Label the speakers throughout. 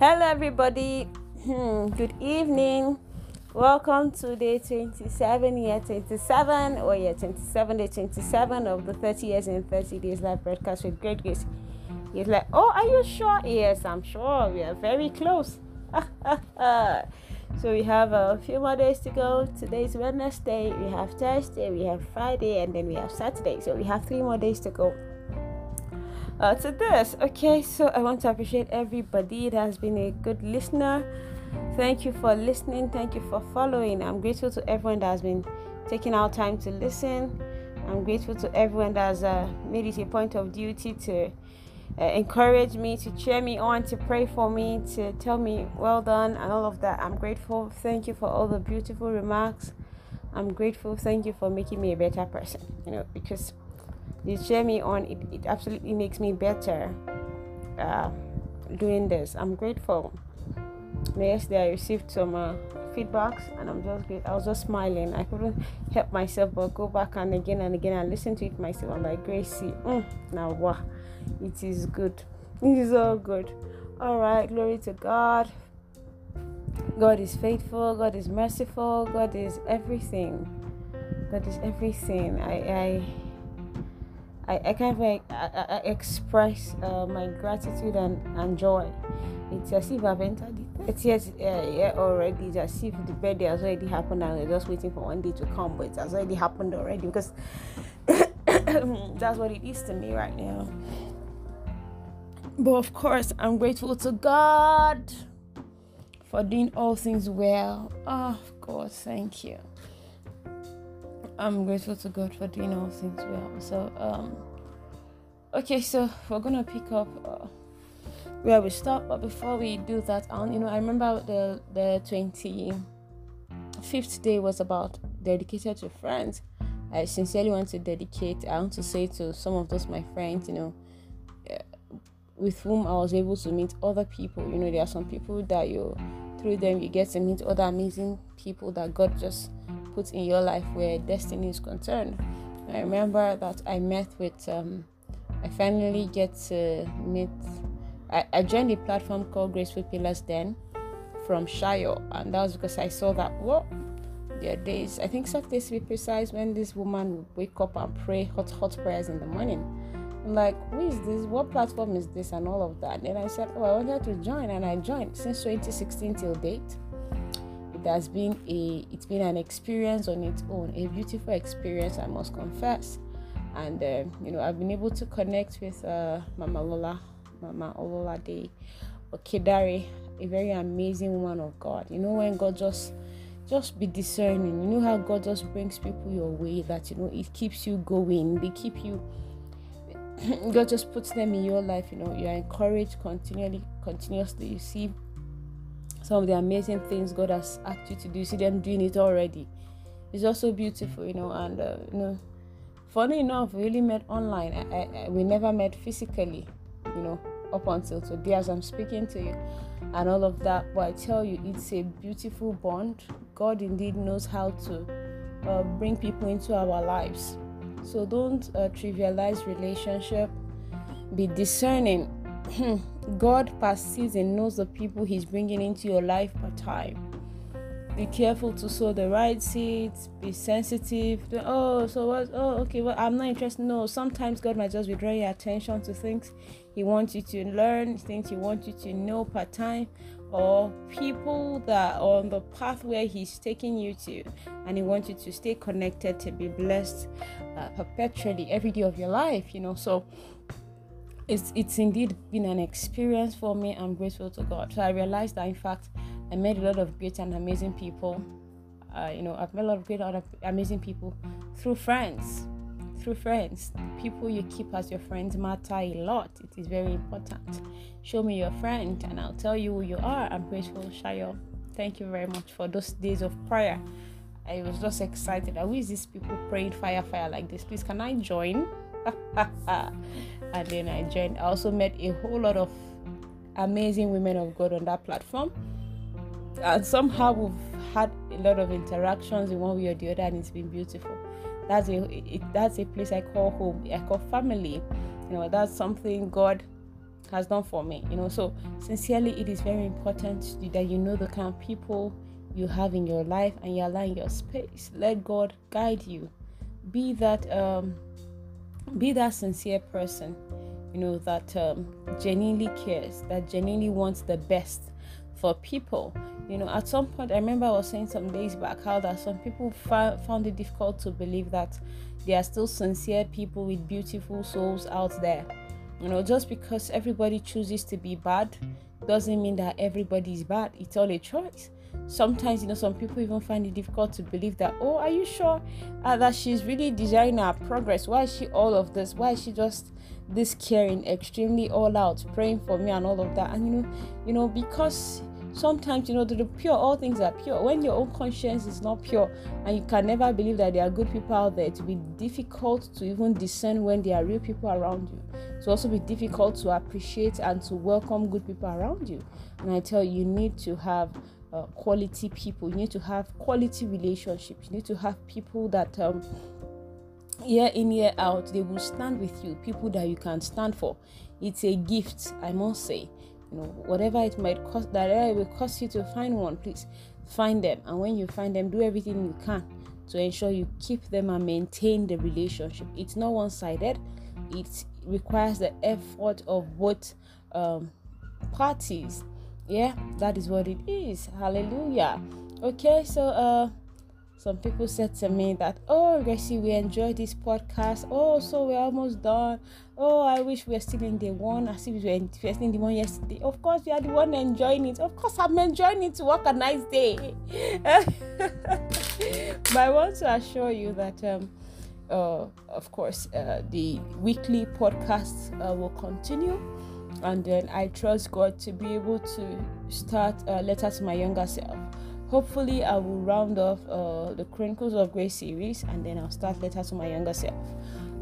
Speaker 1: Hello, everybody. Hmm, good evening. Welcome to day 27, year 27, or year 27, day 27 of the 30 years in 30 days live broadcast with Great Grace. He's like, Oh, are you sure? Yes, I'm sure. We are very close. so we have a few more days to go. Today's Wednesday, we have Thursday, we have Friday, and then we have Saturday. So we have three more days to go uh, to this. Okay, so I want to appreciate everybody that has been a good listener. Thank you for listening. Thank you for following. I'm grateful to everyone that has been taking our time to listen. I'm grateful to everyone that has uh, made it a point of duty to uh, encourage me, to cheer me on, to pray for me, to tell me well done, and all of that. I'm grateful. Thank you for all the beautiful remarks. I'm grateful. Thank you for making me a better person. You know, because you cheer me on, it, it absolutely makes me better uh, doing this. I'm grateful. Yesterday, I received some uh, feedbacks, and I'm just. I was just smiling. I couldn't help myself but go back and again and again and listen to it myself. I'm like, Gracie, mm, now wow, it is good. It is all good. All right, glory to God. God is faithful. God is merciful. God is everything. God is everything. I, I I, I can't even I, I express uh, my gratitude and, and joy. It's as if I've entered the 30th uh, year already. It's as if the birthday has already happened and we're just waiting for one day to come, but it has already happened already because that's what it is to me right now. But of course, I'm grateful to God for doing all things well. Oh, God, thank you. I'm grateful to God for doing all things well. So, um, okay, so we're gonna pick up uh, where we stop. But before we do that, um, you know, I remember the the twenty fifth day was about dedicated to friends. I sincerely want to dedicate. I want to say to some of those my friends, you know, uh, with whom I was able to meet other people. You know, there are some people that you through them you get to meet other amazing people that God just put in your life where destiny is concerned. I remember that I met with, um, I finally get to meet, I, I joined a platform called Graceful Pillars then from Shayo, and that was because I saw that, what? There are days, I think Saturdays to be precise, when this woman would wake up and pray hot, hot prayers in the morning. I'm like, who is this? What platform is this? And all of that. And I said, oh, I wanted to join, and I joined since 2016 till date it has been a it's been an experience on its own a beautiful experience i must confess. And uh, you know i've been able to connect with uh, mama lola mama ololade okedare a very amazing woman of god. You know when god just just be discerning you know how god just brings people your way that you know it keeps you going they keep you god just puts them in your life you know you're encouraged continually continuously you see some of the amazing things God has asked you to do. You see them doing it already. It's also beautiful, you know. And uh, you know, funny enough, we really met online. I, I, we never met physically, you know, up until today as I'm speaking to you, and all of that. But I tell you, it's a beautiful bond. God indeed knows how to uh, bring people into our lives. So don't uh, trivialize relationship. Be discerning God perceives and knows the people He's bringing into your life per time. Be careful to sow the right seeds. Be sensitive. oh, so what? Oh, okay. Well, I'm not interested. No, sometimes God might just be drawing your attention to things He wants you to learn, things He wants you to know per time, or people that are on the path where He's taking you to, and He wants you to stay connected to be blessed uh, perpetually every day of your life. You know, so it's it's indeed been an experience for me. I'm grateful to God. So I realized that in fact I met a lot of great and amazing people. Uh, you know, I've met a lot of great and amazing people through friends. Through friends, people you keep as your friends matter a lot. It is very important. Show me your friend, and I'll tell you who you are. I'm grateful, Shayo. Thank you very much for those days of prayer. I was just excited. Who is these people praying fire, fire like this? Please, can I join? and then I joined. I also met a whole lot of amazing women of God on that platform. And somehow we've had a lot of interactions in one way or the other, and it's been beautiful. That's a it, that's a place I call home. I call family. You know, that's something God has done for me. You know, so sincerely, it is very important that you know the kind of people you have in your life and you allow your space. Let God guide you. Be that um, be that sincere person, you know, that um, genuinely cares, that genuinely wants the best for people. You know, at some point, I remember I was saying some days back how that some people fa- found it difficult to believe that there are still sincere people with beautiful souls out there. You know, just because everybody chooses to be bad doesn't mean that everybody is bad. It's all a choice sometimes you know some people even find it difficult to believe that oh are you sure uh, that she's really desiring our progress? Why is she all of this? Why is she just this caring extremely all out praying for me and all of that? And you know you know because sometimes you know the, the pure all things are pure. When your own conscience is not pure and you can never believe that there are good people out there it will be difficult to even discern when there are real people around you. It will also be difficult to appreciate and to welcome good people around you. And i tell you you need to have uh, quality people. You need to have quality relationships. You need to have people that um, year in year out they will stand with you. People that you can stand for. It's a gift, I must say. You know, whatever it might cost, that it will cost you to find one. Please find them, and when you find them, do everything you can to ensure you keep them and maintain the relationship. It's not one-sided. It requires the effort of both um, parties yeah that is what it is. Hallelujah. Okay so uh some people said to me that oh Gracie we enjoyed this podcast. Oh so we're almost done. Oh I wish we were still in the one as if we were still in the one yesterday. Of course we are the one enjoying it. Of course I'm enjoying it to work a nice day. But I want to assure you that um uh, of course uh, the weekly podcast uh, will continue and then I trust God to be able to start a letter to my younger self. Hopefully, I will round off uh, the Chronicles of Grace series and then I'll start letter to my younger self.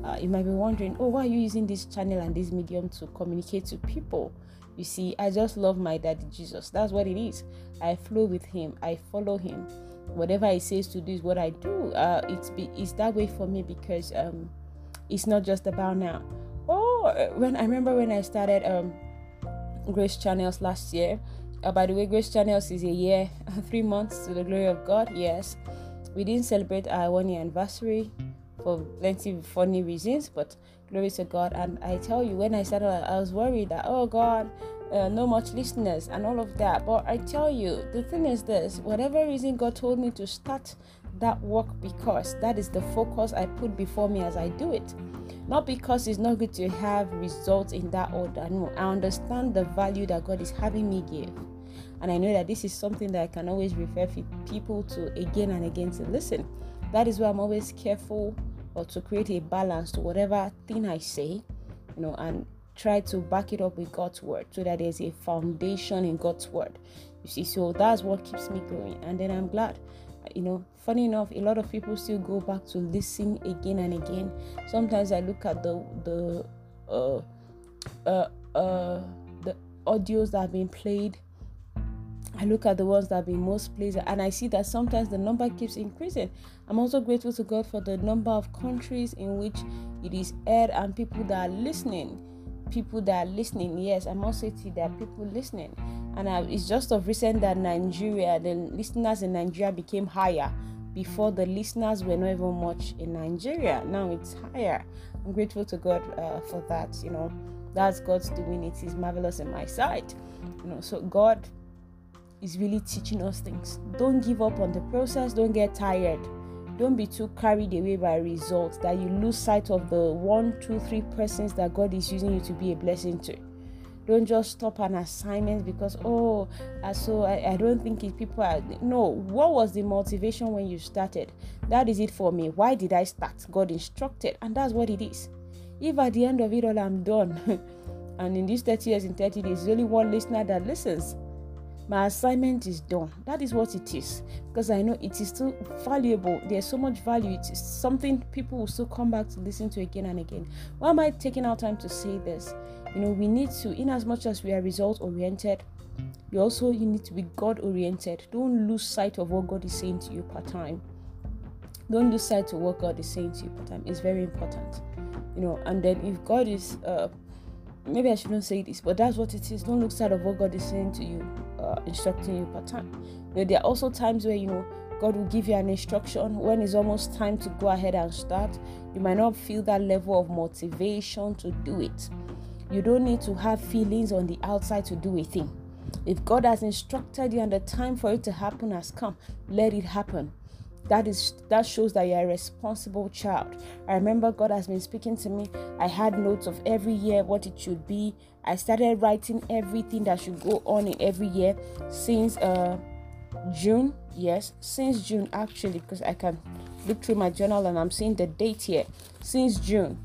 Speaker 1: Uh, you might be wondering, oh, why are you using this channel and this medium to communicate to people? You see, I just love my daddy Jesus. That's what it is. I flow with him. I follow him. Whatever he says to do is what I do. Uh, it's be, it's that way for me because um, it's not just about now oh when i remember when i started um grace channels last year. Uh, by the way grace channels is a year three months to the glory of god yes. We didn't celebrate our one year anniversary for plenty of funny reasons but glory to god. And i tell you when i started i was worried that oh god uh, no much listeners and all of that. But i tell you the thing is this whatever reason god told me to start that work because that is the focus i put before me as i do it not because it's not good to have results in that order. No, I understand the value that God is having me give. And I know that this is something that I can always refer people to again and again to listen. That is why I'm always careful or to create a balance to whatever thing I say, you know, and try to back it up with God's word so that there's a foundation in God's word. You see, so that's what keeps me going. And then I'm glad you know funny enough a lot of people still go back to listen again and again sometimes i look at the the uh uh uh the audios that have been played I look at the ones that have been most played and I see that sometimes the number keeps increasing. I'm also grateful to God for the number of countries in which it is aired and people that are listening. People that are listening. Yes, I must say to there are people listening and uh, it's just of recent that Nigeria, the listeners in Nigeria became higher. Before the listeners were not even much in Nigeria. Now it's higher. I'm grateful to God uh, for that. You know, that's God's doing. It is marvelous in my sight. You know, so God is really teaching us things. Don't give up on the process. Don't get tired. Don't be too carried away by results that you lose sight of the one, two, three persons that God is using you to be a blessing to. Don't just stop an assignment because oh so I, I don't think it, people are no what was the motivation when you started? That is it for me. Why did i start? God instructed and that's what it is. If at the end of it all i'm done and in these 30 years in 30 days there's only one listener that listens my assignment is done. That is what it is. Because i know it is still valuable. There's so much value. It is something people will still come back to listen to again and again. Why am i taking our time to say this? You know we need to in as much as we are result oriented you also you need to be god oriented don't lose sight of what god is saying to you part time. Don't lose sight of what god is saying to you part time. It's very important. You know and then if god is uh maybe I shouldn't say this, but that's what it is. Don't look side of what God is saying to you, uh, instructing you part time. You know, there are also times where you know God will give you an instruction when it's almost time to go ahead and start. You might not feel that level of motivation to do it. You don't need to have feelings on the outside to do a thing. If God has instructed you and the time for it to happen has come, let it happen that is that shows that you're a responsible child. I remember god has been speaking to me. I had notes of every year what it should be. I started writing everything that should go on in every year since uh june. Yes since june actually because i can look through my journal and i'm seeing the date here. Since june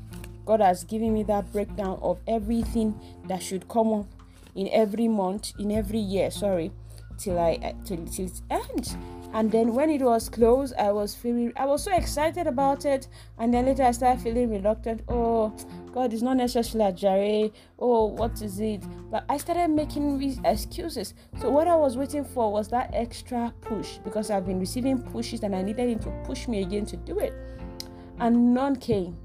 Speaker 1: god has given me that breakdown of everything that should come up in every month in every year sorry till i till, till it ends and then when it was closed i was feeling i was so excited about it. And then later i started feeling reluctant. Oh god it's not necessarily a jare. Oh what is it? But i started making excuses. So what i was waiting for was that extra push because i've been receiving pushes and i needed him to push me again to do it. And none came.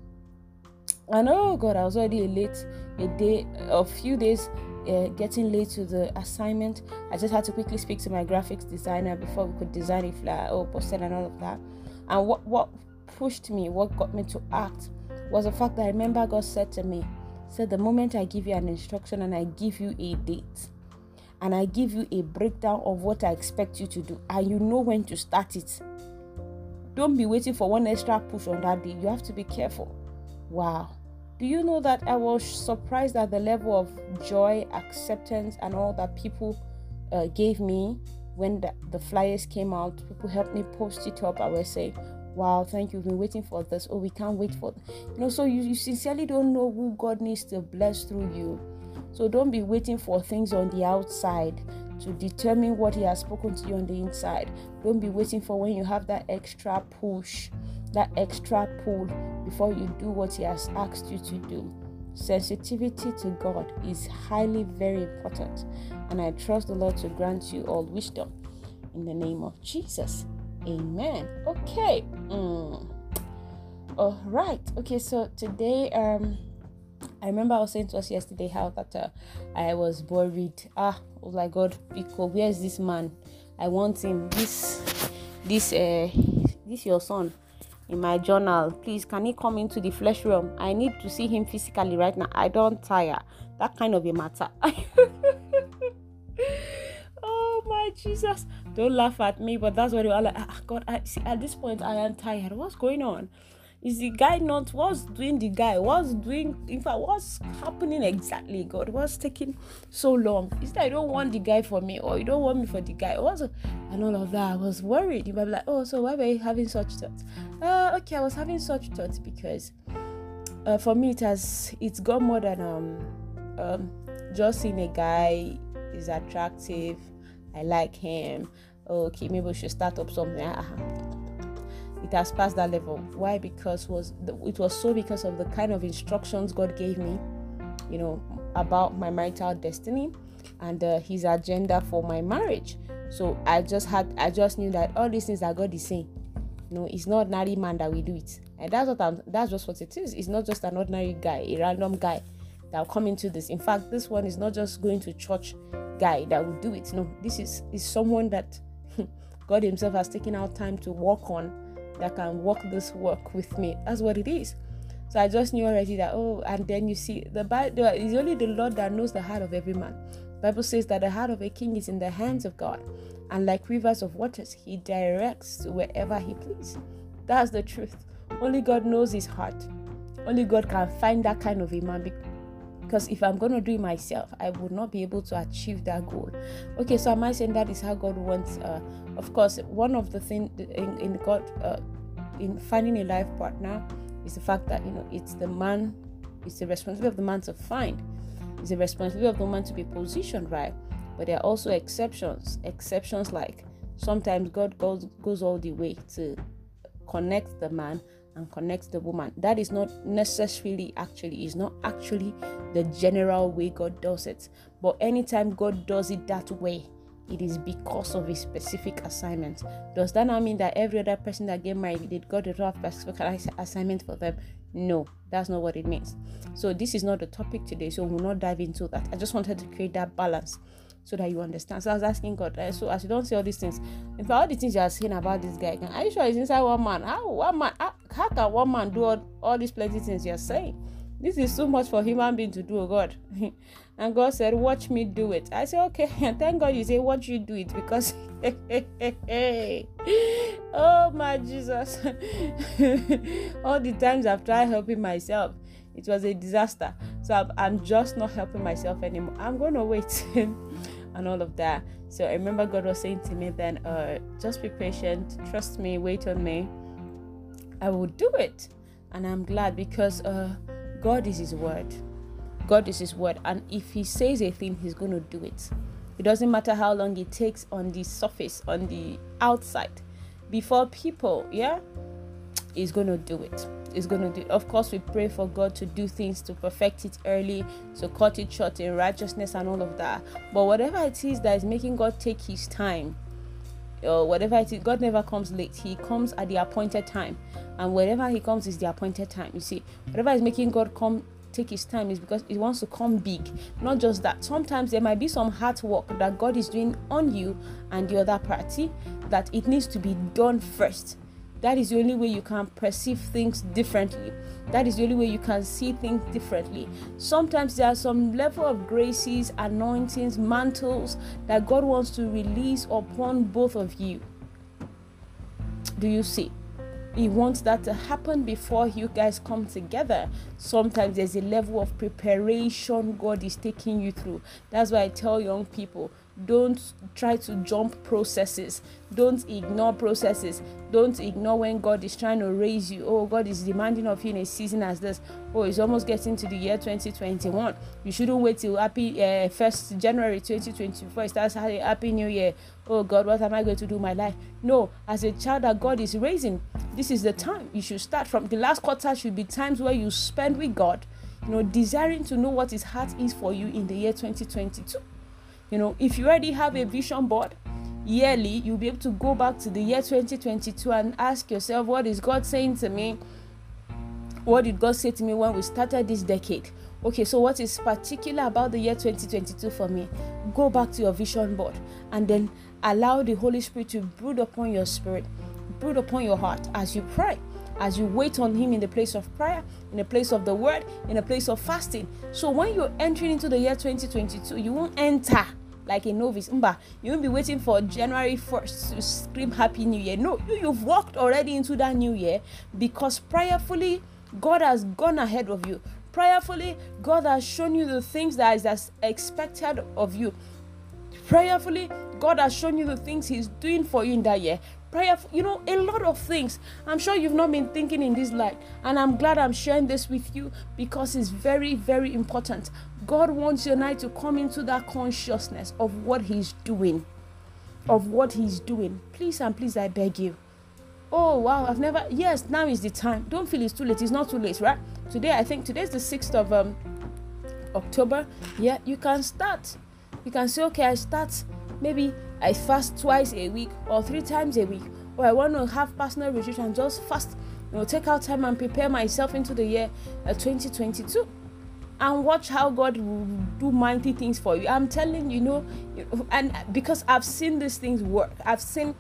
Speaker 1: And oh god i was already late a day a few days uh, getting late to the assignment. I just had to quickly speak to my graphics designer before we could design a flyer or poster and all of that. And what what pushed me, what got me to act, was the fact that I remember God said to me, said the moment I give you an instruction and I give you a date, and I give you a breakdown of what I expect you to do, and you know when to start it. Don't be waiting for one extra push on that day. You have to be careful. Wow do you know that I was surprised at the level of joy, acceptance, and all that people uh, gave me when the, the, flyers came out? People helped me post it up. I was saying, Wow, thank you. We've been waiting for this. Oh, we can't wait for you know. So you, you sincerely don't know who God needs to bless through you. So don't be waiting for things on the outside to determine what He has spoken to you on the inside. Don't be waiting for when you have that extra push that extra pull before you do what He has asked you to do. Sensitivity to God is highly very important, and I trust the Lord to grant you all wisdom in the name of Jesus. Amen. Okay. Mm. All right. Okay. So today, um, I remember I was saying to us yesterday how that uh, I was worried. Ah, oh my God, because where is this man? I want him. This, this, uh, this your son in my journal. Please, can he come into the flesh realm? I need to see him physically right now. I don't tire. That kind of a matter. oh my Jesus. Don't laugh at me, but that's what you are like. Ah, God, I see at this point I am tired. What's going on? Is the guy not what's doing the guy? What's doing in fact what's happening exactly? God what's taking so long? Is that you don't want the guy for me or you don't want me for the guy? What's and all of that. I was worried. You might be like oh so why were you having such thoughts? Uh okay i was having such thoughts because uh, for me it has it's got more than um um just seeing a guy is attractive. I like him. Okay maybe we should start up something. Uh-huh it has passed that level. Why? Because was it was so because of the kind of instructions God gave me, you know, about my marital destiny and uh, His agenda for my marriage. So I just had, I just knew that all these things that God is saying, you know, it's not ordinary man that will do it, and that's what I'm. That's just what it is. It's not just an ordinary guy, a random guy that will come into this. In fact, this one is not just going to church guy that will do it. No, this is is someone that God Himself has taken out time to work on that can walk this work with me. That's what it is. So I just knew already that oh, and then you see the Bible is only the Lord that knows the heart of every man. Bible says that the heart of a king is in the hands of God, and like rivers of waters, He directs wherever He please. That's the truth. Only God knows His heart. Only God can find that kind of a man because if i'm going to do it myself i would not be able to achieve that goal. Okay so am i saying that is how god wants uh, of course one of the things in, in god uh, in finding a life partner is the fact that you know it's the man it's the responsibility of the man to find it's the responsibility of the man to be positioned right. But there are also exceptions exceptions like sometimes god goes goes all the way to connect the man and connect the woman. That is not necessarily actually, is not actually the general way God does it. But anytime God does it that way, it is because of a specific assignment. Does that not mean that every other person that get married did God to have specific assignment for them? No, that's not what it means. So this is not the topic today, so we'll not dive into that. I just wanted to create that balance so that you understand. So I was asking God, uh, so as you don't see all these things, in fact, all the things you are saying about this guy, are you sure he's inside one man? How one man? How, how can one man do all, all these plenty things you are saying? This is so much for human being to do, oh God. and God said, Watch me do it. I said, Okay. And thank God you say, Watch you do it because, oh my Jesus. All the times I've tried helping myself, it was a disaster. So I'm, I'm just not helping myself anymore. I'm going to wait and all of that. So I remember God was saying to me then, uh, Just be patient, trust me, wait on me. I will do it. And I'm glad because, uh, God is His word. God is His word. And if He says a thing, He's going to do it. It doesn't matter how long it takes on the surface, on the outside. Before people, yeah, He's going to do it. He's going to do it. Of course, we pray for God to do things, to perfect it early, to cut it short in righteousness and all of that. But whatever it is that is making God take His time, or whatever it is, God never comes late. He comes at the appointed time. And wherever He comes is the appointed time. You see, whatever is making God come take his time is because he wants to come big. Not just that. Sometimes there might be some hard work that God is doing on you and the other party that it needs to be done first. That is the only way you can perceive things differently. That is the only way you can see things differently. Sometimes there are some level of graces, anointings, mantles that God wants to release upon both of you. Do you see? He wants that to happen before you guys come together. Sometimes there's a level of preparation God is taking you through. That's why I tell young people don't try to jump processes. Don't ignore processes. Don't ignore when god is trying to raise you. Oh god is demanding of you in a season as this. Oh it's almost getting to the year 2021 you shouldn't wait till happy uh, first january 2024 it starts happy new year. Oh god what am i going to do my life? No as a child that god is raising this is the time. You should start from the last quarter should be times where you spend with god you know desiring to know what his heart is for you in the year 2022 you know, if you already have a vision board, yearly you'll be able to go back to the year 2022 and ask yourself, what is God saying to me? What did God say to me when we started this decade? Okay, so what is particular about the year 2022 for me? Go back to your vision board and then allow the Holy Spirit to brood upon your spirit, brood upon your heart as you pray as you wait on Him in the place of prayer, in the place of the Word, in the place of fasting. So when you're entering into the year 2022, you won't enter like a novice. Mba, you won't be waiting for January 1st to scream Happy New Year. No, you, you've walked already into that new year because prayerfully, God has gone ahead of you. Prayerfully, God has shown you the things that is expected of you. Prayerfully, God has shown you the things He's doing for you in that year prayer you know a lot of things. I'm sure you've not been thinking in this light and i'm glad i'm sharing this with you because it's very very important. God wants you and i to come into that consciousness of what he's doing of what he's doing. Please and please i beg you. Oh wow i've never yes now is the time. Don't feel it's too late. It's not too late right? Today i think today's the 6th of um october. Yeah you can start. You can say okay i start maybe I fast twice a week or three times a week, or I want to have personal retreat and just fast, you know, take out time and prepare myself into the year uh, 2022 and watch how God will do mighty things for you. I'm telling you, know, and because I've seen these things work, I've seen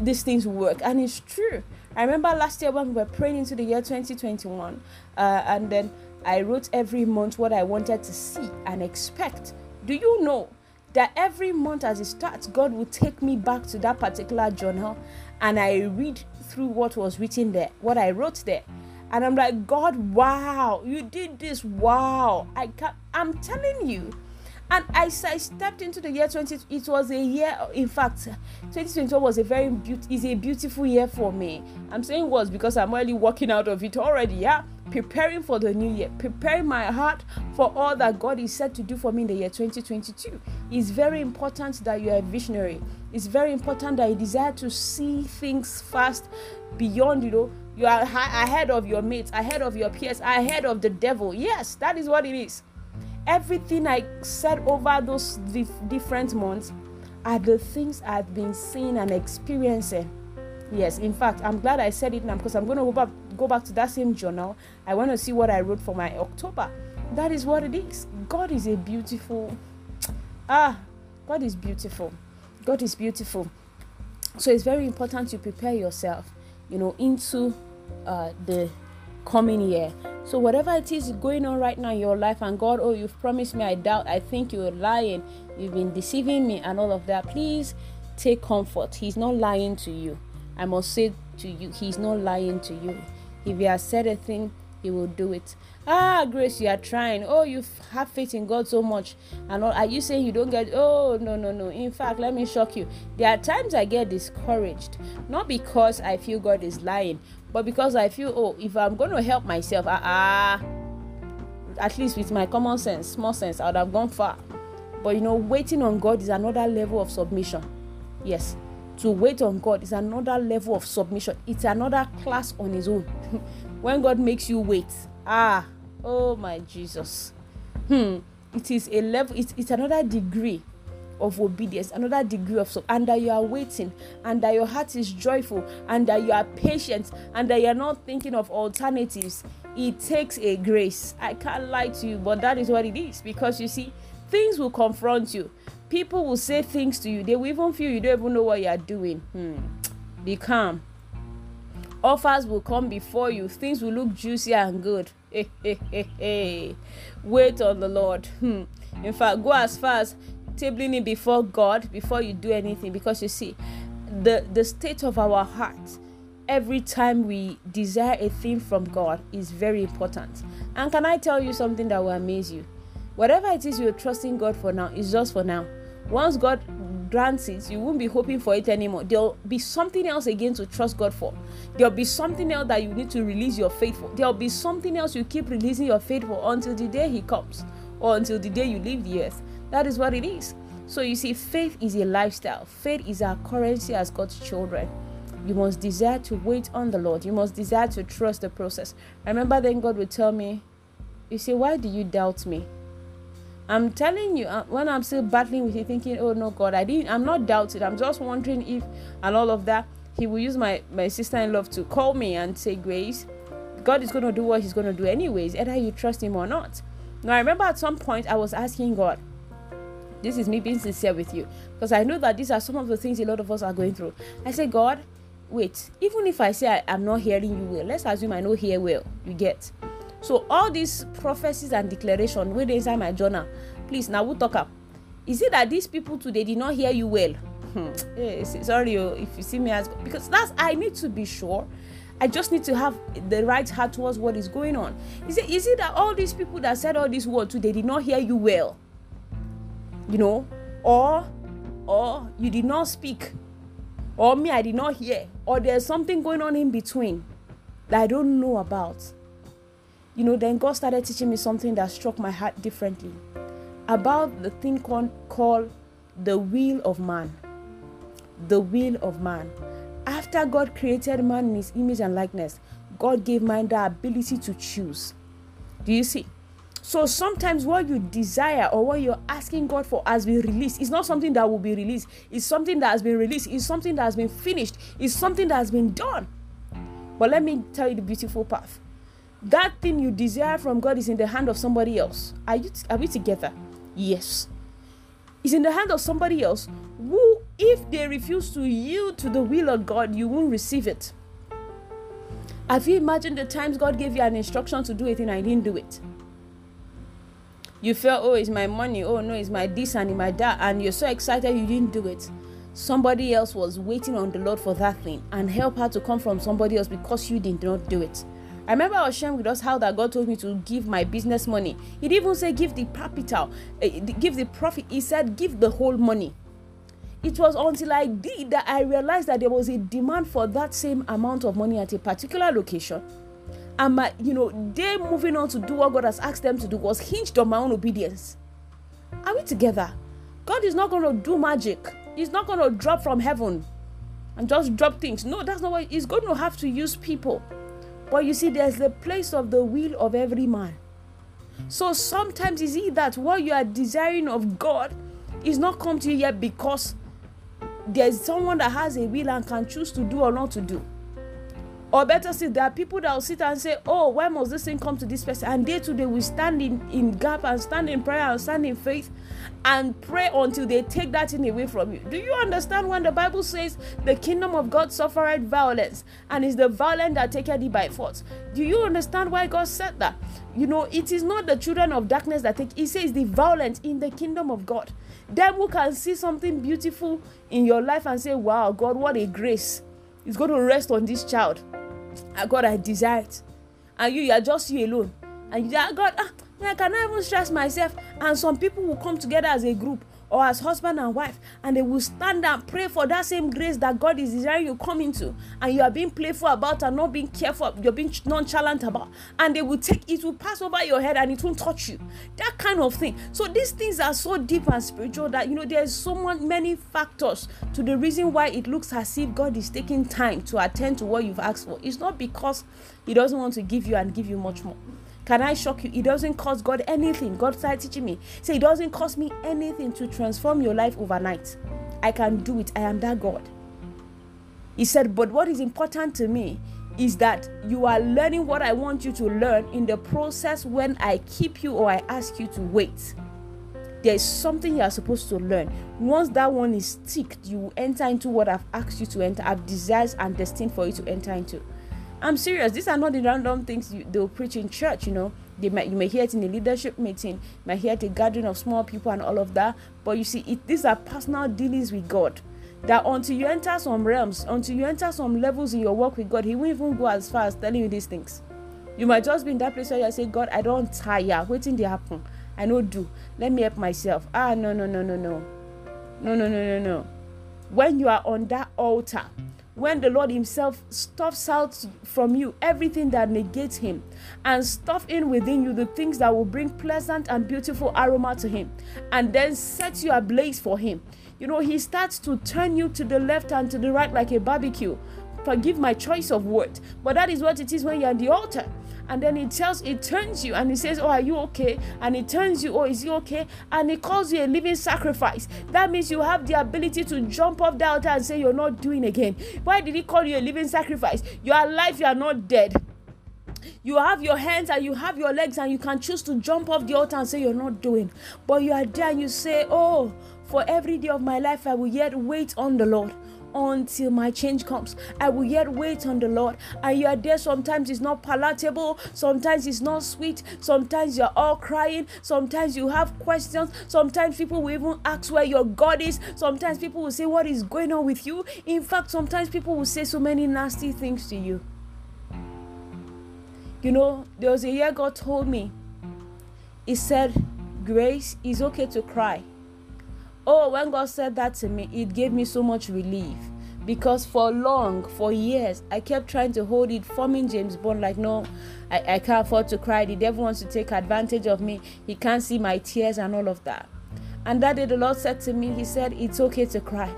Speaker 1: these things work, and it's true. I remember last year when we were praying into the year 2021, uh, and then I wrote every month what I wanted to see and expect. Do you know that every month as it starts, God will take me back to that particular journal and I read through what was written there, what I wrote there. And I'm like, God, wow, you did this. Wow. I can't, I'm telling you. And as I stepped into the year 20, it was a year, in fact, 2021 was a very beautiful, is a beautiful year for me. I'm saying was because I'm already walking out of it already, yeah preparing for the new year, preparing my heart for all that God is set to do for me in the year 2022. It's very important that you are a visionary. It's very important that you desire to see things fast beyond, you know, you are ahead of your mates, ahead of your peers, ahead of the devil. Yes, that is what it is. Everything I said over those different months, are the things I've been seeing and experiencing. Yes, in fact, I'm glad I said it now because I'm going to go back, go back to that same journal. I want to see what I wrote for my October. That is what it is. God is a beautiful. Ah, God is beautiful. God is beautiful. So it's very important to prepare yourself, you know, into uh, the coming year. So whatever it is going on right now in your life, and God, oh, you've promised me, I doubt, I think you're lying, you've been deceiving me, and all of that. Please take comfort. He's not lying to you. I must say to you, He's not lying to you. If He has said a thing, He will do it. Ah, Grace, you are trying. Oh, you have faith in God so much. And all, are you saying you don't get? Oh, no, no, no. In fact, let me shock you. There are times I get discouraged, not because I feel God is lying, but because I feel, oh, if I'm going to help myself, ah, uh, at least with my common sense, small sense, I would have gone far. But you know, waiting on God is another level of submission. Yes, to wait on God is another level of submission. It's another class on its own. when God makes you wait, ah, oh my Jesus. Hmm, it is a level, it's, it's another degree of obedience, another degree of so, and that you are waiting, and that your heart is joyful, and that you are patient, and that you're not thinking of alternatives. It takes a grace. I can't lie to you, but that is what it is because you see, things will confront you people will say things to you they will even feel you don't even know what you are doing. Hmm. be calm. Offers will come before you. Things will look juicy and good. Wait on the lord. Hmm. in fact go as far as tabling it before god before you do anything. Because you see the the state of our heart every time we desire a thing from god is very important. And can i tell you something that will amaze you whatever it is you're trusting god for now is just for now once God grants it, you won't be hoping for it anymore. There'll be something else again to trust God for. There'll be something else that you need to release your faith for. There'll be something else you keep releasing your faith for until the day He comes or until the day you leave the earth. That is what it is. So you see, faith is a lifestyle, faith is our currency as God's children. You must desire to wait on the Lord. You must desire to trust the process. Remember then God would tell me, You say, Why do you doubt me? I'm telling you, uh, when I'm still battling with it, thinking, oh no, God, I didn't, I'm not doubting. I'm just wondering if, and all of that, He will use my my sister-in-law to call me and say, Grace, God is going to do what He's going to do anyways, either you trust Him or not. Now, I remember at some point I was asking God, this is me being sincere with you, because I know that these are some of the things a lot of us are going through. I say, God, wait, even if I say I, am not hearing you well, let's assume I know hear well. You get so all these prophecies and declaration wey dey inside my journal please na who talk am? Is it that these people they did not hear you well? Hmm. hey, sorry oh if you see me as because that's i need to be sure. I just need to have the right heart towards what is going on. Is it is it that all these people that said all these words too they did not hear you well? You know or or you did not speak? Or me i did not hear? Or there's something going on in between that i don't know about you know, then God started teaching me something that struck my heart differently about the thing called, the will of man. The will of man. After God created man in his image and likeness, God gave man the ability to choose. Do you see? So sometimes what you desire or what you're asking God for has been released. It's not something that will be released. It's something that has been released. It's something that has been finished. It's something that has been done. But let me tell you the beautiful path that thing you desire from God is in the hand of somebody else. Are you are we together? Yes. It's in the hand of somebody else who, if they refuse to yield to the will of God, you won't receive it. Have you imagined the times God gave you an instruction to do it and I didn't do it? You felt, oh, it's my money, oh no, it's my this and my that, and you're so excited you didn't do it. Somebody else was waiting on the Lord for that thing and help her to come from somebody else because you did not do it. I remember I was sharing with us how that God told me to give my business money. He didn't even say give the capital, uh, give the profit. He said give the whole money. It was until I did that I realized that there was a demand for that same amount of money at a particular location. And my, you know, they moving on to do what God has asked them to do was hinged on my own obedience. Are we together? God is not going to do magic. He's not going to drop from heaven and just drop things. No, that's not what He's going to have to use people. But you see, there's the place of the will of every man. So sometimes is it that what you are desiring of God is not come to you yet because there's someone that has a will and can choose to do or not to do. Or better still, there are people that will sit and say, Oh, why must this thing come to this person? And day to day we stand in, in gap and stand in prayer and stand in faith and pray until they take that thing away from you. Do you understand when the Bible says the kingdom of God suffered violence and is the violent that taketh it by force? Do you understand why God said that? You know, it is not the children of darkness that take He says the violent in the kingdom of God. Them who can see something beautiful in your life and say, Wow, God, what a grace. It's going to rest on this child god i desire. It and you you are just you alone. And you ah god ah i cannot even stress myself. And some people will come together as a group or as husband and wife and they will stand and pray for that same grace that god is desiring you come into and you are being playful about and not being careful you're being nonchalant about and they will take it will pass over your head and it won't touch you. That kind of thing. So these things are so deep and spiritual that you know there's so many factors to the reason why it looks as if god is taking time to attend to what you've asked for. It's not because he doesn't want to give you and give you much more can I shock you? It doesn't cost God anything. God started teaching me. Say, it doesn't cost me anything to transform your life overnight. I can do it. I am that God. He said, but what is important to me is that you are learning what I want you to learn in the process when I keep you or I ask you to wait. There is something you are supposed to learn. Once that one is ticked, you will enter into what I've asked you to enter, I've desired and destined for you to enter into. I'm serious. These are not the random things you, they'll preach in church, you know. They might, you may hear it in a leadership meeting, may hear it a gathering of small people and all of that. But you see, it, these are personal dealings with God. That until you enter some realms, until you enter some levels in your work with God, He won't even go as far as telling you these things. You might just be in that place where you say, God, I don't tire. Waiting to happen. I know do. Let me help myself. Ah, no, no, no, no, no. No, no, no, no, no. When you are on that altar, when the Lord Himself stuffs out from you everything that negates Him and stuff in within you the things that will bring pleasant and beautiful aroma to Him and then sets you ablaze for Him. You know, He starts to turn you to the left and to the right like a barbecue. Forgive my choice of word, but that is what it is when you're at the altar and then it tells it turns you and it says oh are you okay? And it turns you oh is he okay? And it calls you a living sacrifice. That means you have the ability to jump off the altar and say you're not doing again. Why did he call you a living sacrifice? You are alive you are not dead. You have your hands and you have your legs and you can choose to jump off the altar and say you're not doing. But you are there and you say oh for every day of my life i will yet wait on the lord until my change comes. I will yet wait on the Lord. And you are there. Sometimes it's not palatable, sometimes it's not sweet, sometimes you're all crying, sometimes you have questions, sometimes people will even ask where your God is, sometimes people will say, What is going on with you? In fact, sometimes people will say so many nasty things to you. You know, there was a year God told me, He said, Grace, is okay to cry Oh, when God said that to me, it gave me so much relief because for long, for years, I kept trying to hold it, forming James Bond like, no, I, I can't afford to cry. The devil wants to take advantage of me. He can't see my tears and all of that. And that day, the Lord said to me, He said, It's okay to cry.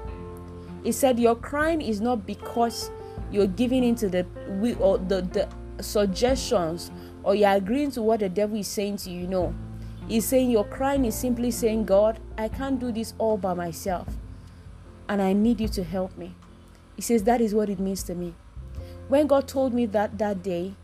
Speaker 1: He said, Your crying is not because you're giving into the we or the, the suggestions or you're agreeing to what the devil is saying to you. No He's saying your crying is simply saying, God, I can't do this all by myself. And I need you to help me. He says, That is what it means to me. When God told me that that day,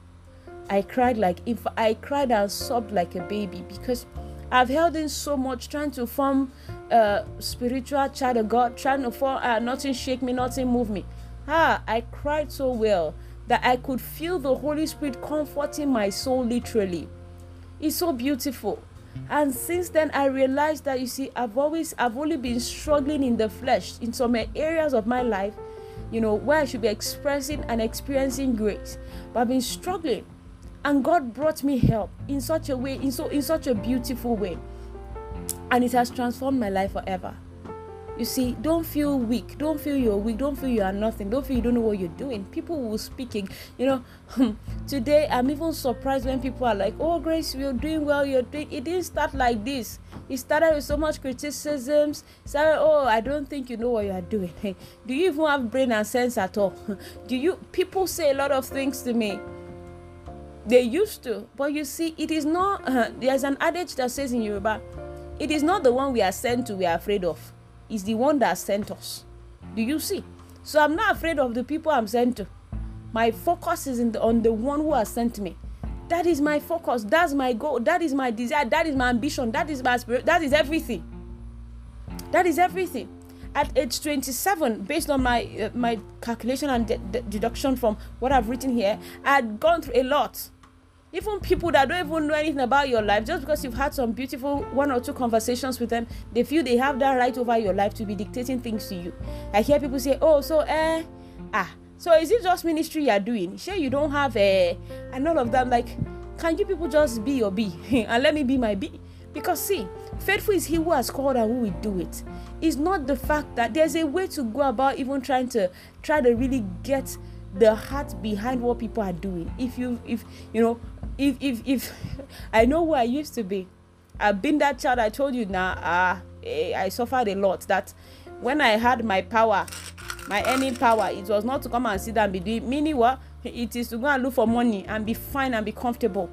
Speaker 1: I cried like if I cried and sobbed like a baby because I've held in so much trying to form a spiritual child of God, trying to form uh, nothing shake me, nothing move me. Ah, I cried so well that I could feel the Holy Spirit comforting my soul literally. It's so beautiful and since then i realized that you see i've always i've only been struggling in the flesh in some areas of my life you know where i should be expressing and experiencing grace. But i've been struggling. And god brought me help in such a way in so in such a beautiful way. And it has transformed my life forever you see, don't feel weak. Don't feel you're weak. Don't feel you are nothing. Don't feel you don't know what you're doing. People will speaking. You know, today I'm even surprised when people are like, "Oh, Grace, you're doing well. You're doing." It didn't start like this. It started with so much criticisms. Started, "Oh, I don't think you know what you are doing." Do you even have brain and sense at all? Do you? People say a lot of things to me they used to but you see it is not uh, there's an adage that says in yoruba it is not the one we are sent to we are afraid of is the one that sent us. Do you see? So I'm not afraid of the people I'm sent to. My focus is the, on the one who has sent me. That is my focus. That's my goal. That is my desire. That is my ambition. That is my spirit. That is everything. That is everything. At age 27, based on my uh, my calculation and de- de- deduction from what I've written here, I had gone through a lot. Even people that don't even know anything about your life, just because you've had some beautiful one or two conversations with them, they feel they have that right over your life to be dictating things to you. I hear people say, "Oh, so eh, ah, so is it just ministry you're doing? Sure, you don't have a eh, and all of them. Like, can you people just be your be and let me be my B? Because see, faithful is he who has called and who will do it. It's not the fact that there's a way to go about even trying to try to really get the heart behind what people are doing. If you if you know if if if I know who I used to be, I've been that child. I told you now. Uh, I suffered a lot. That when I had my power, my earning power, it was not to come and sit down and be doing. Meaning what? It is to go and look for money and be fine and be comfortable.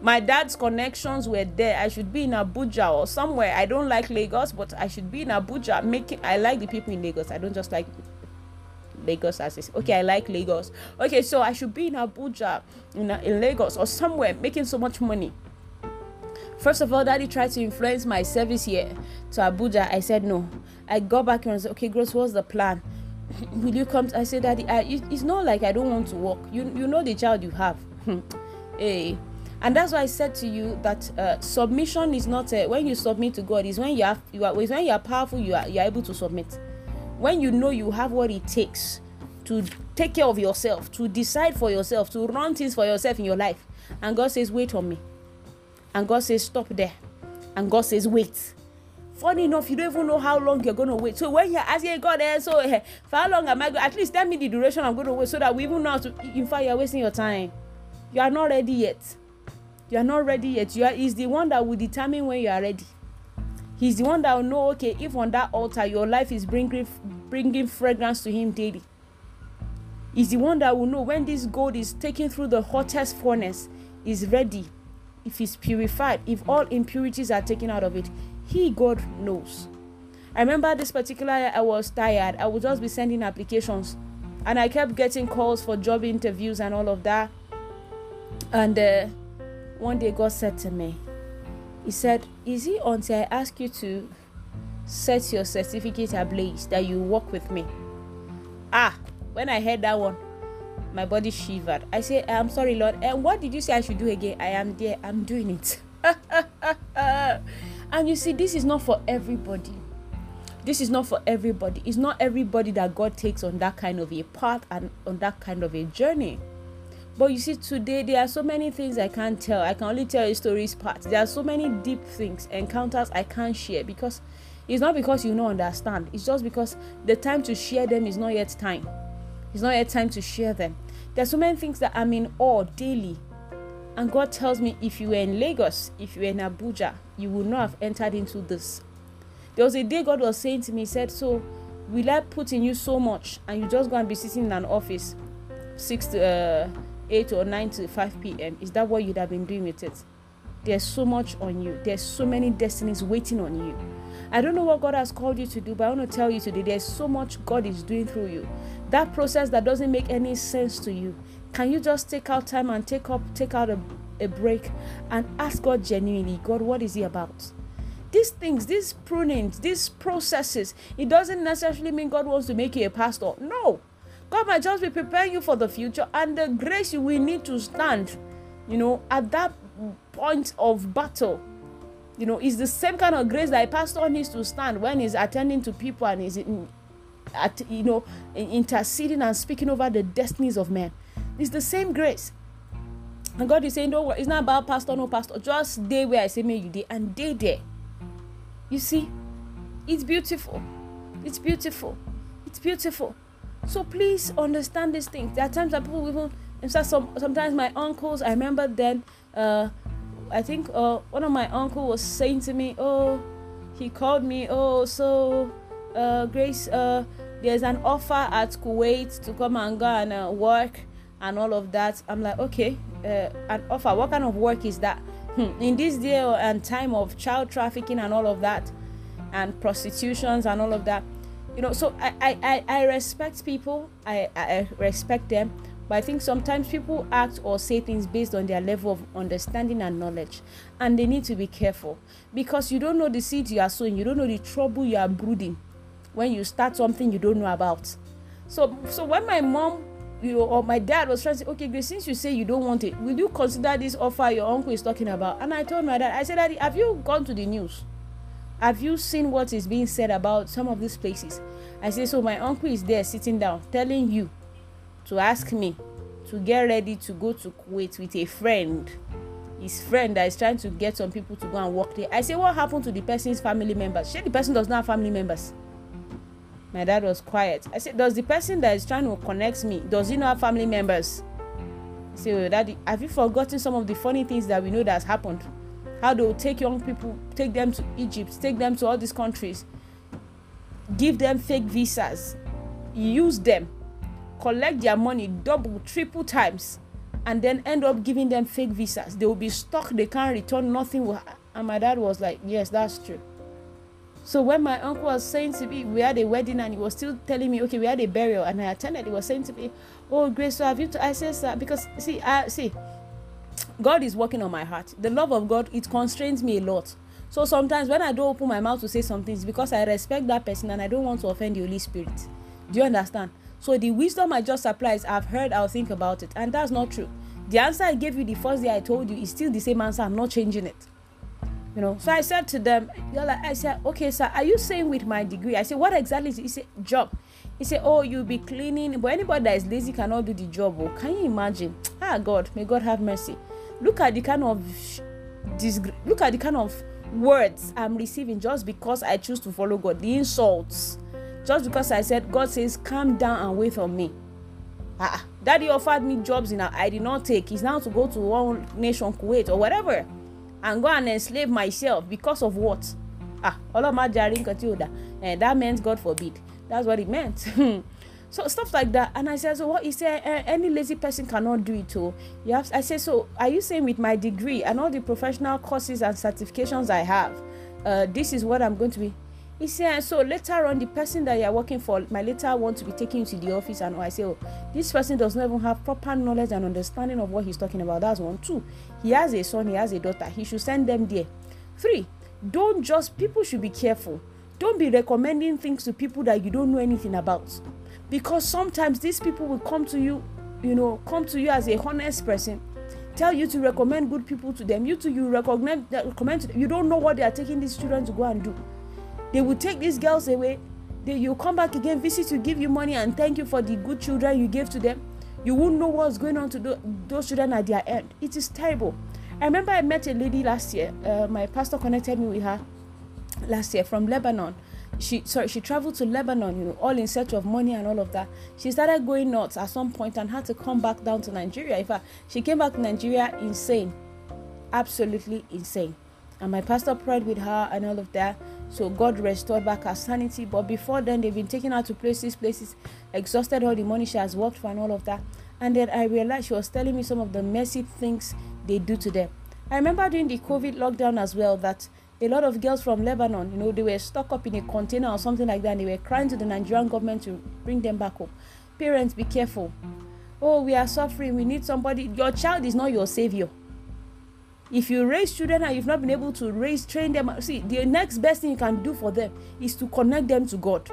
Speaker 1: My dad's connections were there. I should be in Abuja or somewhere. I don't like Lagos, but I should be in Abuja. Making I like the people in Lagos. I don't just like Lagos as is. Okay, I like Lagos. Okay, so I should be in Abuja, in, in Lagos or somewhere making so much money. First of all, daddy tried to influence my service here to Abuja. I said no. I got back and said, okay, Gross, what's the plan? Will you come? To, I said, Daddy, I, it's not like I don't want to work. You, you know the child you have. hey. And that's why I said to you that uh, submission is not a, when you submit to God. Is when you have you are when you are powerful. You are you are able to submit when you know you have what it takes to take care of yourself, to decide for yourself, to run things for yourself in your life, and God says, Wait on me. And God says, Stop there. And God says, Wait. Funny enough, you don't even know how long you're to wait. So when you're asking God, eh, so eh, for how long am I going? At least tell me the duration I'm to wait so that we even know how to. In fact, you're wasting your time. You are not ready yet. You are not ready yet. You are is the one that will determine when you are ready. He's the one that will know, okay, if on that altar your life is bringing bringing fragrance to Him daily. He's the one that will know when this gold is taken through the hottest furnace, is ready, if it's purified, if all impurities are taken out of it. He, God, knows. I remember this particular year I was tired. I would just be sending applications, and I kept getting calls for job interviews and all of that. And uh, one day God said to me, he said, Is it until I ask you to set your certificate ablaze that you work with me? Ah, when I heard that one, my body shivered. I said, I'm sorry, Lord. And what did you say I should do again? I am there. I'm doing it. and you see, this is not for everybody. This is not for everybody. It's not everybody that God takes on that kind of a path and on that kind of a journey. But you see, today there are so many things I can't tell. I can only tell a story's part. There are so many deep things, encounters I can't share because it's not because you don't understand. It's just because the time to share them is not yet time. It's not yet time to share them. There are so many things that I'm in awe daily. And God tells me if you were in Lagos, if you were in Abuja, you would not have entered into this. There was a day God was saying to me, He said, So will I put in you so much and you just go and be sitting in an office six to uh 8 or 9 to 5 p.m. Is that what you'd have been doing with it? There's so much on you. There's so many destinies waiting on you. I don't know what God has called you to do, but I want to tell you today there's so much God is doing through you. That process that doesn't make any sense to you. Can you just take out time and take up take out a, a break and ask God genuinely, God, what is he about? These things, these prunings, these processes, it doesn't necessarily mean God wants to make you a pastor. No. God might just be preparing you for the future and the grace you will need to stand, you know, at that point of battle. You know, it's the same kind of grace that a pastor needs to stand when he's attending to people and is at you know interceding and speaking over the destinies of men. It's the same grace. And God is saying, worry, it's not about pastor, no pastor. Just day where I say may you day and day there. You see, it's beautiful. It's beautiful. It's beautiful. So please understand these things. There are times that people even in fact some sometimes my uncles I remember then uh I think uh one of my uncle was saying to me, Oh, he called me, oh so uh Grace uh there's an offer at Kuwait to come and go and uh, work and all of that. I'm like, okay, uh, an offer. What kind of work is that? Hmm. In this day and time of child trafficking and all of that, and prostitutions and all of that, you know so i i i respect people. I i respect them. But i think sometimes people act or say things based on their level of understanding and knowledge. And they need to be careful. Because you don't know the seed you are sowing. You don't know the trouble you are brooding. When you start something you don't know about. So so when my mom you know, or my dad was trying to say, okay, Grace, since you say you don't want it, will you consider this offer your uncle is talking about? And I told my dad, I said, Daddy, have you gone to the news? Have you seen what is being said about some of these places? I said, so my uncle is there sitting down telling you to ask me to get ready to go to Kuwait with a friend. His friend that is trying to get some people to go and work there. I said, what happened to the person's family members? Say the person does not have family members. My dad was quiet. I said, Does the person that is trying to connect me, does he not have family members? I said, well, Daddy, have you forgotten some of the funny things that we know that has happened? How they will take young people, take them to Egypt, take them to all these countries, give them fake visas, use them, collect their money double, triple times, and then end up giving them fake visas. They will be stuck, they can't return, nothing will. And my dad was like, Yes, that's true. So when my uncle was saying to me, we had a wedding and he was still telling me, okay, we had a burial and I attended, he was saying to me, oh, Grace, so have you, t-? I said, sir, because see, I see, God is working on my heart. The love of God, it constrains me a lot. So sometimes when I don't open my mouth to say something, it's because I respect that person and I don't want to offend the Holy Spirit. Do you understand? So the wisdom I just applied, I've heard, I'll think about it. And that's not true. The answer I gave you the first day I told you is still the same answer. I'm not changing it you know so i said to them like, i said okay sir are you saying with my degree i said what exactly is it he said job he said oh you'll be cleaning but anybody that is lazy cannot do the job oh can you imagine ah god may god have mercy look at the kind of this look at the kind of words i'm receiving just because i choose to follow god. The insults. Just because i said god says calm down and wait on me. Ah daddy offered me jobs in i did not take. He's now to go to one nation kuwait or whatever and go and enslave myself because of what? Ah ọlọ́màjàre nǹkan tí ò dá. And that meant God forbid. That's what it meant so stuff like that. And I said so what he said uh, any lazy person cannot do it oh. You have I said so are you saying with my degree and all the professional courses and certifications I have uh, this is what I'm going to be? He said so later on the person that you're working for my later want to be taken to the office and i say oh this person does not even have proper knowledge and understanding of what he's talking about. That's one. Two he has a son he has a daughter. He should send them there. Three don't just people should be careful. Don't be recommending things to people that you don't know anything about because sometimes these people will come to you you know come to you as a honest person tell you to recommend good people to them. You too you recommend to them. you don't know what they are taking these children to go and do. They will take these girls away. They you come back again visit you give you money and thank you for the good children you gave to them. You won't know what's going on to the, those children at their end. It is terrible. I remember i met a lady last year uh, my pastor connected me with her last year from lebanon she sorry she traveled to lebanon you know all in search of money and all of that she started going nuts at some point and had to come back down to nigeria in fact she came back to nigeria insane absolutely insane and my pastor prayed with her and all of that so God restored back her sanity. But before then, they've been taking her to places, places, exhausted all the money she has worked for and all of that. And then I realized she was telling me some of the messy things they do to them. I remember during the COVID lockdown as well that a lot of girls from Lebanon, you know, they were stuck up in a container or something like that, and they were crying to the Nigerian government to bring them back home. Parents, be careful. Oh, we are suffering. We need somebody. Your child is not your savior if you raise children and you've not been able to raise train them see the next best thing you can do for them is to connect them to god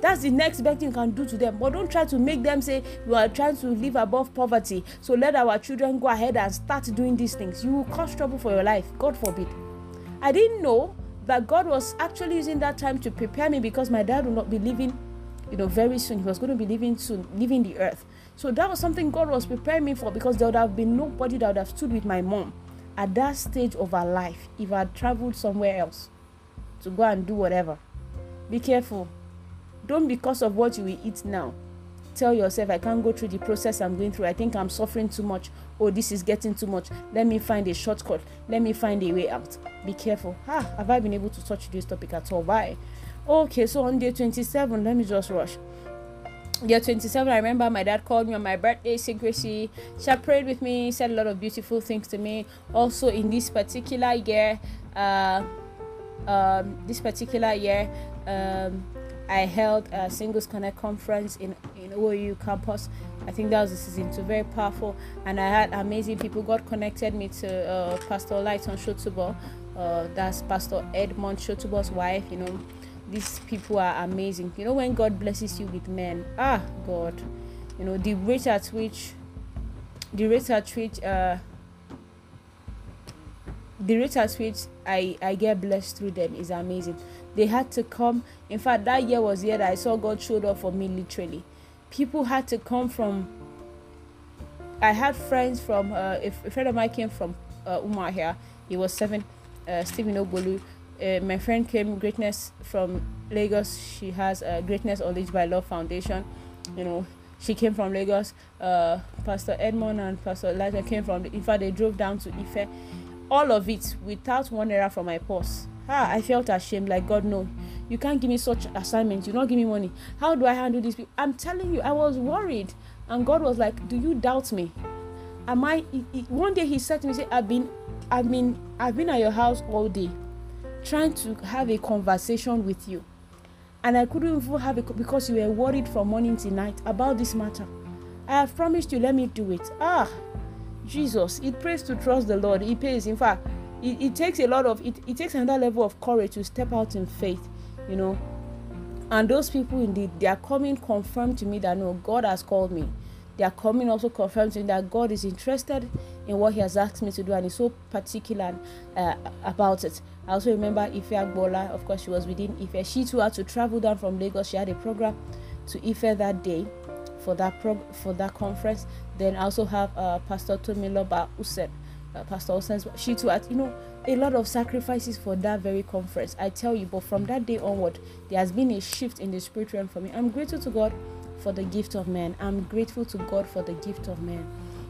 Speaker 1: that's the next best thing you can do to them but don't try to make them say you are trying to live above poverty so let our children go ahead and start doing these things you will cause trouble for your life god forbid i didn't know that god was actually using that time to prepare me because my dad would not be living you know very soon he was going to be leaving soon leaving the earth so that was something god was preparing me for because there would have been nobody that would have stood with my mom at that stage of her life if I had traveled somewhere else to go and do whatever. Be careful. Don't because of what you will eat now. Tell yourself, I can't go through the process I'm going through. I think I'm suffering too much. Oh, this is getting too much. Let me find a shortcut. Let me find a way out. Be careful. Ah, have I been able to touch this topic at all? Why? Okay, so on day 27, let me just rush year 27 i remember my dad called me on my birthday secrecy she prayed with me said a lot of beautiful things to me also in this particular year uh, um, this particular year um, I held a Singles Connect conference in in OU campus. I think that was the season two, very powerful, and I had amazing people. God connected me to uh, Pastor Lighton Shotubo, uh, that's Pastor Edmond Shotubo's wife. You know, these people are amazing. You know, when God blesses you with men, ah, God, you know the rate at which, the rate at which, uh, the rate at which I I get blessed through them is amazing. They had to come. In fact, that year was the year that I saw God showed up for me literally. People had to come from. I had friends from. Uh, if a friend of mine came from uh, Umar here, he was seven. Uh, Stephen Obolu. Uh, my friend came greatness from Lagos. She has a uh, Greatness Unleashed by Love Foundation. You know, she came from Lagos. Uh, Pastor Edmond and Pastor Elijah came from. In fact, they drove down to Ife all of it without one error from my purse. Ah, I felt ashamed, like God, no, you can't give me such assignments. You don't give me money. How do I handle this? I'm telling you, I was worried, and God was like, "Do you doubt me? Am I?" One day He said to me, "Say, I've been, I've been, I've been at your house all day, trying to have a conversation with you, and I couldn't even have it because you were worried from morning to night about this matter. I have promised you, let me do it. Ah, Jesus, it pays to trust the Lord. It pays. In fact, it, it takes a lot of it, it takes another level of courage to step out in faith, you know. And those people indeed they are coming confirmed to me that no, God has called me. They are coming also confirmed to me that God is interested in what He has asked me to do and is so particular uh, about it. I also remember Ife Agbola, of course, she was within Ife. She too had to travel down from Lagos. She had a program to Ife that day for that prog- for that conference. Then I also have uh, Pastor Tomiloba Usen, uh, Pastor Usen. She too had, you know, a lot of sacrifices for that very conference. I tell you, but from that day onward, there has been a shift in the spirit realm for me. I'm grateful to God for the gift of men. I'm grateful to God for the gift of men.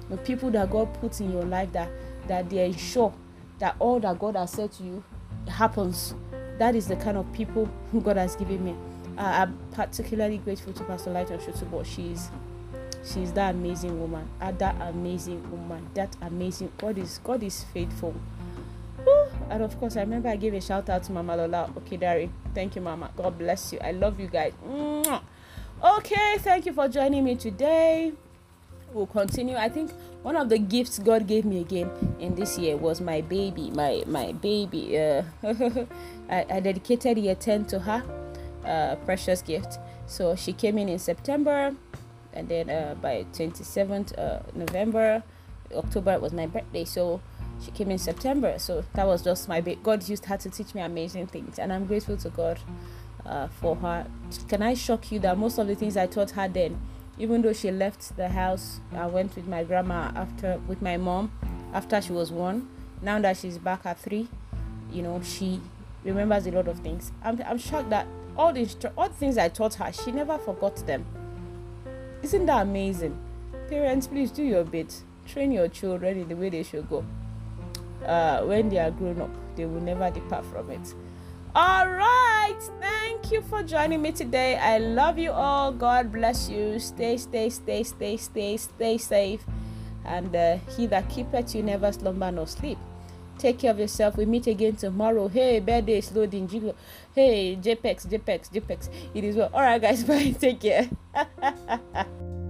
Speaker 1: The people that God puts in your life that that they ensure that all that God has said to you happens. That is the kind of people God has given me. Uh, I'm particularly grateful to Pastor Lighton Shotubo. She's she's that amazing woman. Uh, that amazing woman. That amazing God is God is faithful. And of course, I remember I gave a shout out to Mama Lola Okay, Okidari. Thank you, Mama. God bless you. I love you guys. Okay, thank you for joining me today. We'll continue. I think one of the gifts God gave me again in this year was my baby. My my baby. Uh, I, I dedicated year 10 to her uh, precious gift. So she came in in September, and then uh, by 27th uh, November, October was my birthday. So she came in September. So that was just my ba- God used her to teach me amazing things, and I'm grateful to God uh, for her. Can I shock you that most of the things I taught her then, even though she left the house, I went with my grandma after with my mom after she was one. Now that she's back at three, you know she remembers a lot of things. I'm, I'm shocked that all the all the things I taught her, she never forgot them. Isn't that amazing? Parents, please do your bit. Train your children in the way they should go. Uh, when they are grown up, they will never depart from it. All right. Thank you for joining me today. I love you all. God bless you. Stay, stay, stay, stay, stay, stay safe. And uh, he that keepeth you never slumber nor sleep. Take care of yourself. We meet again tomorrow. Hey, birthday is loading. Hey, JPEX, JPEX, JPEX. It is well. All right, guys. Bye. Take care.